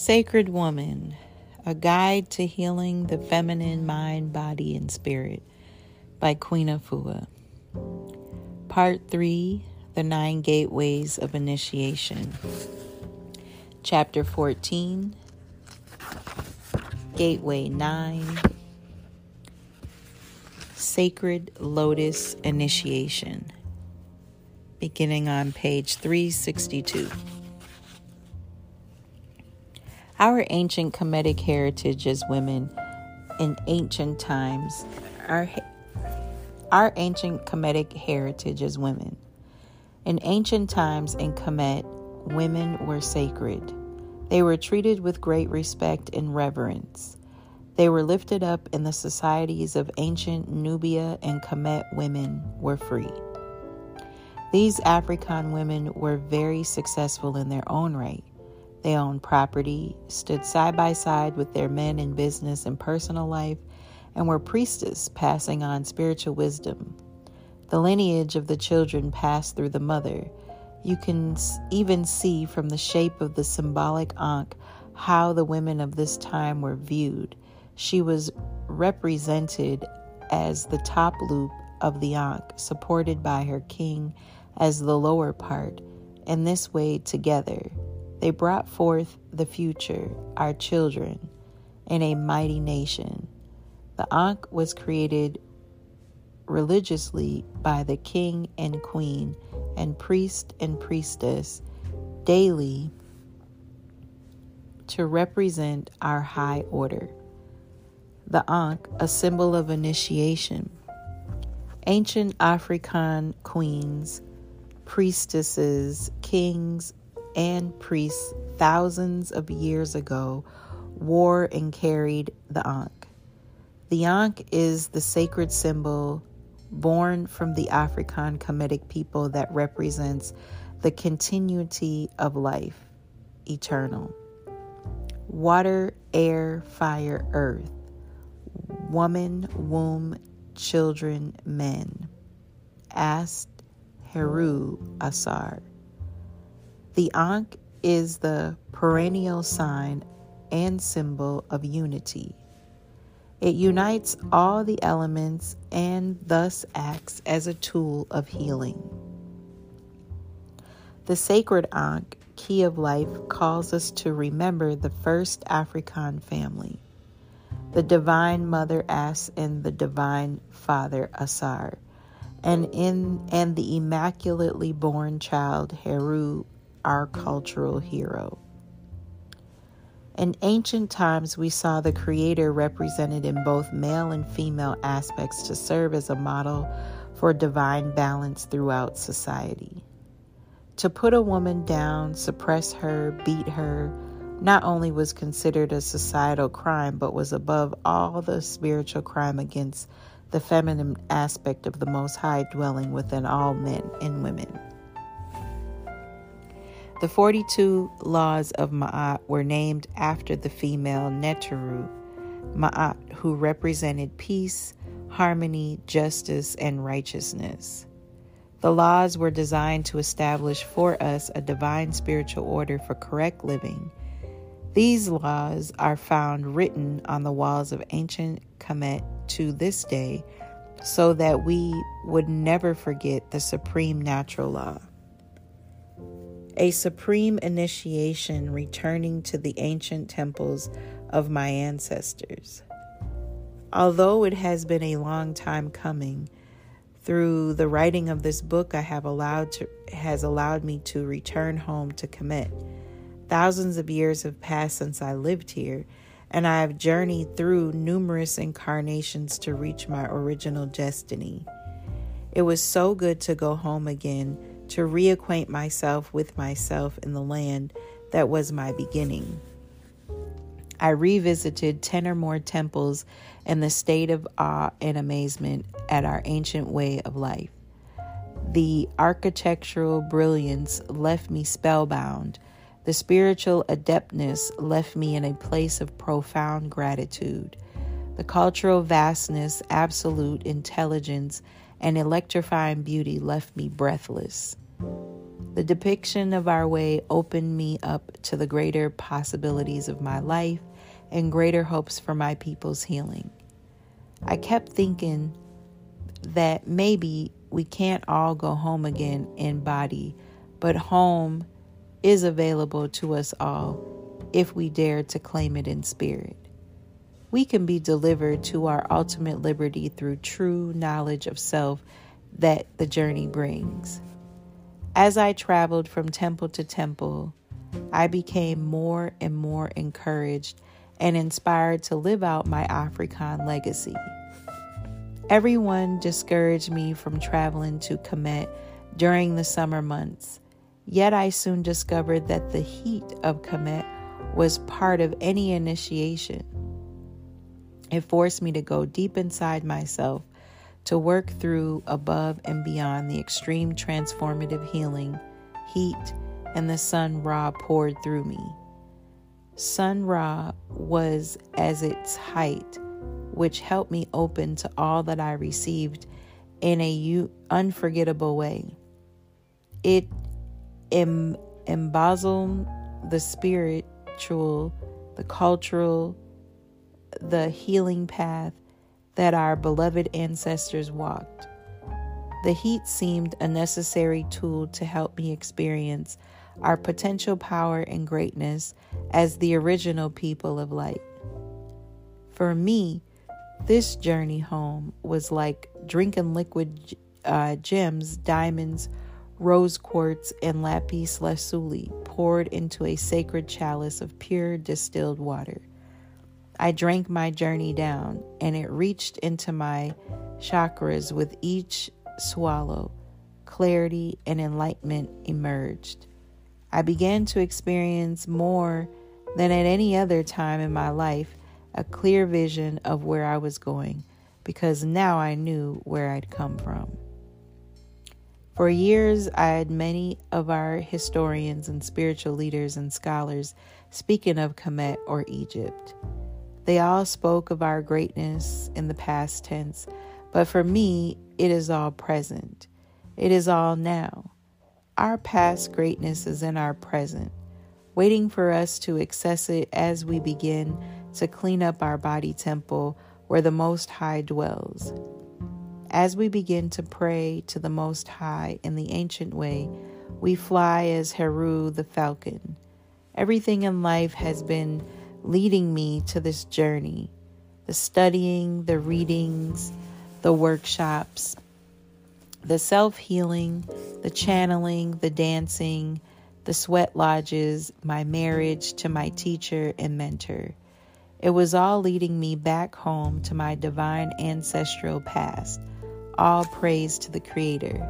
Sacred Woman A Guide to Healing the Feminine Mind, Body, and Spirit by Queen Afua. Part 3 The Nine Gateways of Initiation. Chapter 14 Gateway 9 Sacred Lotus Initiation. Beginning on page 362. Our ancient Kemetic heritage as women in ancient times, our, our ancient Kemetic heritage as women. In ancient times in Kemet, women were sacred. They were treated with great respect and reverence. They were lifted up in the societies of ancient Nubia, and Kemet women were free. These African women were very successful in their own right. They owned property, stood side by side with their men in business and personal life, and were priestess, passing on spiritual wisdom. The lineage of the children passed through the mother. You can even see from the shape of the symbolic ankh how the women of this time were viewed. She was represented as the top loop of the ankh, supported by her king as the lower part, and this way together they brought forth the future, our children, and a mighty nation. The Ankh was created religiously by the king and queen and priest and priestess daily to represent our high order. The Ankh, a symbol of initiation. Ancient African queens, priestesses, kings, and priests thousands of years ago wore and carried the Ankh. The Ankh is the sacred symbol born from the African Kemetic people that represents the continuity of life, eternal. Water, air, fire, earth, woman, womb, children, men. Ast, Heru, Asar. The Ankh is the perennial sign and symbol of unity. It unites all the elements and thus acts as a tool of healing. The sacred Ankh, key of life, calls us to remember the first African family, the divine mother As and the divine father Asar, and in and the immaculately born child Heru our cultural hero. In ancient times, we saw the Creator represented in both male and female aspects to serve as a model for divine balance throughout society. To put a woman down, suppress her, beat her, not only was considered a societal crime, but was above all the spiritual crime against the feminine aspect of the Most High dwelling within all men and women. The 42 laws of Ma'at were named after the female Neteru, Ma'at, who represented peace, harmony, justice, and righteousness. The laws were designed to establish for us a divine spiritual order for correct living. These laws are found written on the walls of ancient Kemet to this day so that we would never forget the supreme natural law a supreme initiation returning to the ancient temples of my ancestors. Although it has been a long time coming, through the writing of this book I have allowed to has allowed me to return home to Kemet. Thousands of years have passed since I lived here, and I have journeyed through numerous incarnations to reach my original destiny. It was so good to go home again to reacquaint myself with myself in the land that was my beginning. I revisited 10 or more temples in the state of awe and amazement at our ancient way of life. The architectural brilliance left me spellbound. The spiritual adeptness left me in a place of profound gratitude. The cultural vastness, absolute intelligence, and electrifying beauty left me breathless. The depiction of our way opened me up to the greater possibilities of my life and greater hopes for my people's healing. I kept thinking that maybe we can't all go home again in body, but home is available to us all if we dare to claim it in spirit. We can be delivered to our ultimate liberty through true knowledge of self that the journey brings. As I traveled from temple to temple, I became more and more encouraged and inspired to live out my African legacy. Everyone discouraged me from traveling to Kemet during the summer months, yet I soon discovered that the heat of Kemet was part of any initiation. It forced me to go deep inside myself to work through above and beyond the extreme transformative healing, heat, and the sun Ra poured through me. Sun Ra was as its height, which helped me open to all that I received in a unforgettable way. It em- embosomed the spiritual, the cultural, the healing path that our beloved ancestors walked. The heat seemed a necessary tool to help me experience our potential power and greatness as the original people of light. For me, this journey home was like drinking liquid uh, gems, diamonds, rose quartz, and lapis lazuli poured into a sacred chalice of pure distilled water. I drank my journey down, and it reached into my chakras with each swallow. Clarity and enlightenment emerged. I began to experience more than at any other time in my life a clear vision of where I was going because now I knew where I'd come from. For years, I had many of our historians and spiritual leaders and scholars speaking of Kemet or Egypt. They all spoke of our greatness in the past tense, but for me, it is all present. It is all now. Our past greatness is in our present, waiting for us to access it as we begin to clean up our body temple where the Most High dwells. As we begin to pray to the Most High in the ancient way, we fly as Heru the falcon. Everything in life has been leading me to this journey the studying, the readings, the workshops, the self healing, the channeling, the dancing, the sweat lodges, my marriage to my teacher and mentor. It was all leading me back home to my divine ancestral past. All praise to the Creator.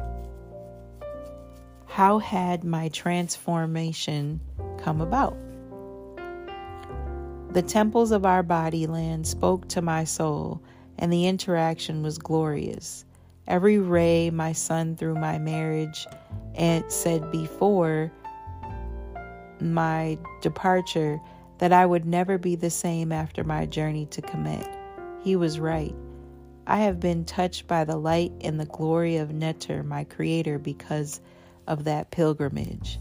How had my transformation come about? The temples of our body land spoke to my soul, and the interaction was glorious. Every ray my son through my marriage and said before my departure that I would never be the same after my journey to Kemet. He was right. I have been touched by the light and the glory of Netter, my creator, because of that pilgrimage.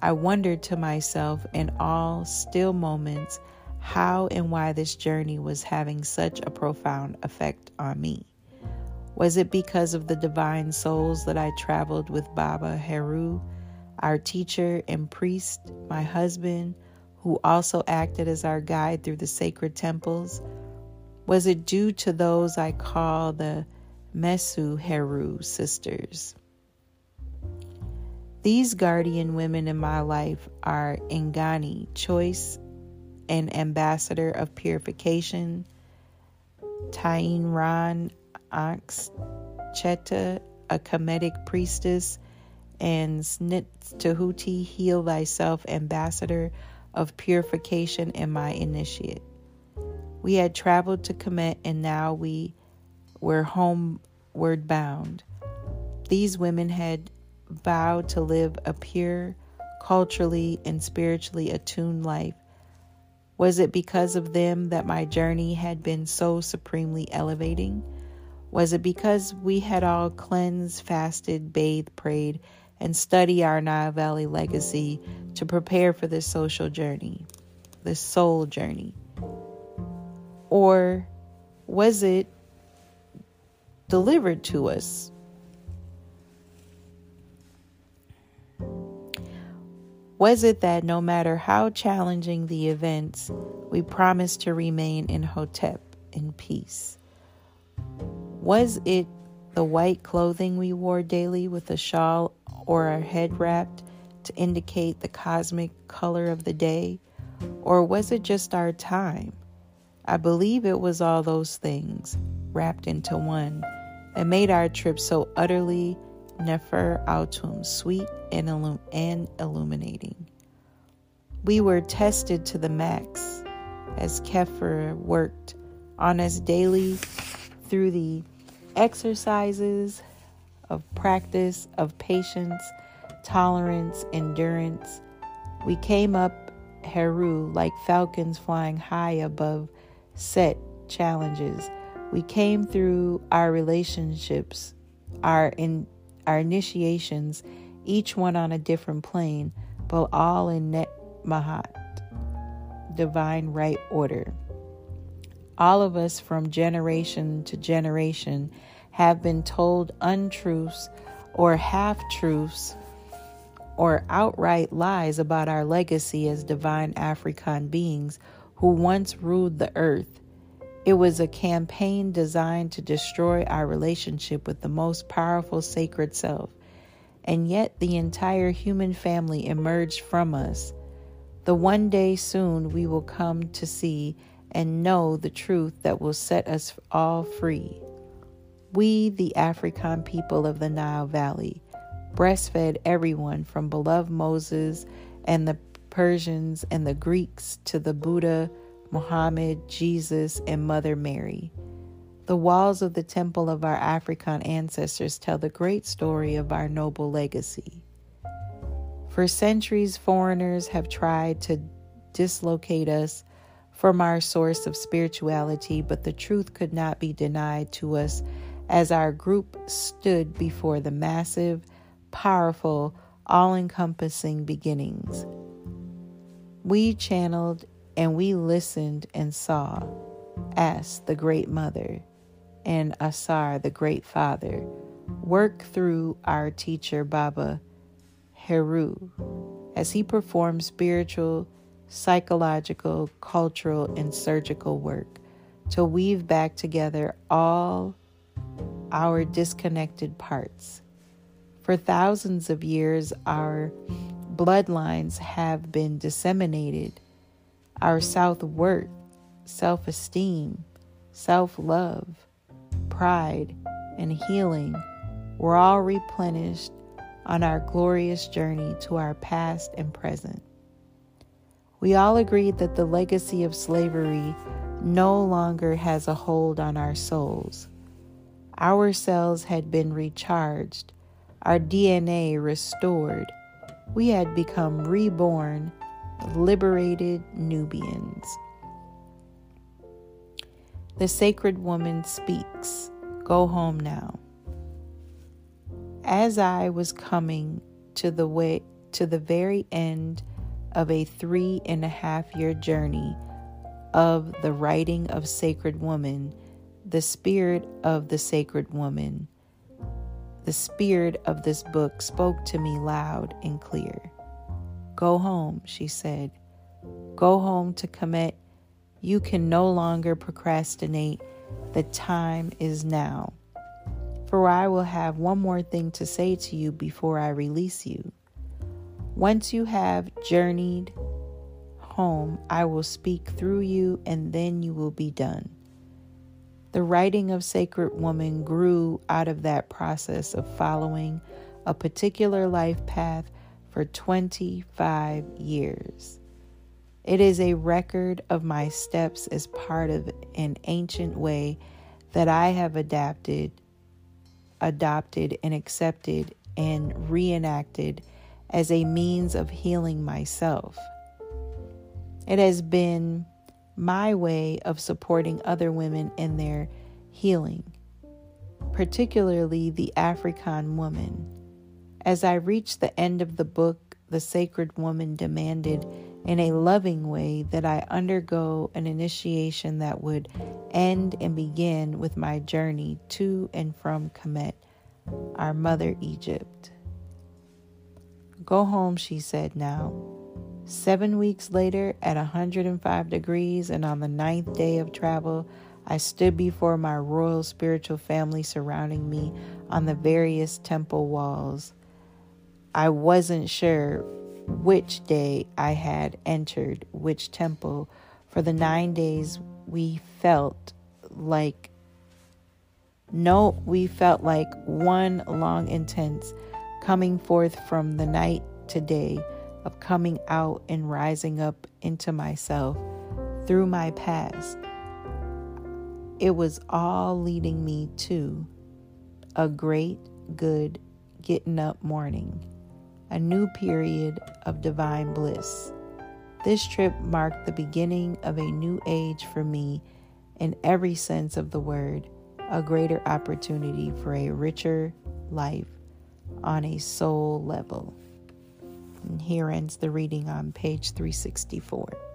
I wondered to myself in all still moments how and why this journey was having such a profound effect on me. Was it because of the divine souls that I traveled with Baba Heru, our teacher and priest, my husband, who also acted as our guide through the sacred temples? Was it due to those I call the Mesu Heru sisters? These guardian women in my life are Ingani, choice an ambassador of purification, Tain Ran Ox Cheta, a Kemetic priestess, and Snit Tahuti, Heal Thyself, ambassador of purification and my initiate. We had traveled to Kemet and now we were homeward bound. These women had vowed to live a pure, culturally and spiritually attuned life was it because of them that my journey had been so supremely elevating? Was it because we had all cleansed, fasted, bathed, prayed, and studied our Nile Valley legacy to prepare for this social journey, this soul journey? Or was it delivered to us? Was it that no matter how challenging the events, we promised to remain in Hotep in peace? Was it the white clothing we wore daily with a shawl or our head wrapped to indicate the cosmic color of the day? Or was it just our time? I believe it was all those things wrapped into one that made our trip so utterly Nefer Autum sweet and, illum- and illuminating. We were tested to the max as Kepher worked on us daily through the exercises of practice, of patience, tolerance, endurance. We came up Heru like falcons flying high above set challenges. We came through our relationships, our in our initiations, each one on a different plane, but all in net mahat, divine right order. All of us from generation to generation have been told untruths or half truths or outright lies about our legacy as divine African beings who once ruled the earth. It was a campaign designed to destroy our relationship with the most powerful sacred self. And yet, the entire human family emerged from us. The one day soon we will come to see and know the truth that will set us all free. We, the African people of the Nile Valley, breastfed everyone from beloved Moses and the Persians and the Greeks to the Buddha, Muhammad, Jesus, and Mother Mary. The walls of the temple of our African ancestors tell the great story of our noble legacy. For centuries, foreigners have tried to dislocate us from our source of spirituality, but the truth could not be denied to us as our group stood before the massive, powerful, all encompassing beginnings. We channeled and we listened and saw As, the great mother, and Asar, the great father, work through our teacher Baba Heru as he performed spiritual psychological, cultural, and surgical work to weave back together all our disconnected parts. For thousands of years, our bloodlines have been disseminated. Our self worth, self esteem, self love, pride, and healing were all replenished on our glorious journey to our past and present. We all agreed that the legacy of slavery no longer has a hold on our souls. Our cells had been recharged, our DNA restored. We had become reborn, liberated Nubians. The sacred woman speaks. Go home now. As I was coming to the way to the very end of a three and a half year journey of the writing of Sacred Woman, the spirit of the Sacred Woman, the spirit of this book spoke to me loud and clear. Go home, she said. Go home to Kemet. You can no longer procrastinate. The time is now. For I will have one more thing to say to you before I release you. Once you have journeyed home, I will speak through you, and then you will be done. The writing of Sacred Woman grew out of that process of following a particular life path for 25 years. It is a record of my steps as part of an ancient way that I have adapted, adopted, and accepted and reenacted as a means of healing myself. It has been my way of supporting other women in their healing, particularly the African woman. As I reached the end of the book, the sacred woman demanded in a loving way that I undergo an initiation that would end and begin with my journey to and from Kemet, our mother Egypt. Go home, she said now. Seven weeks later, at 105 degrees and on the ninth day of travel, I stood before my royal spiritual family surrounding me on the various temple walls. I wasn't sure which day I had entered which temple. For the nine days we felt like no, we felt like one long intense coming forth from the night to day of coming out and rising up into myself through my past. It was all leading me to a great, good getting up morning a new period of divine bliss. This trip marked the beginning of a new age for me in every sense of the word, a greater opportunity for a richer life on a soul level. And here ends the reading on page 364.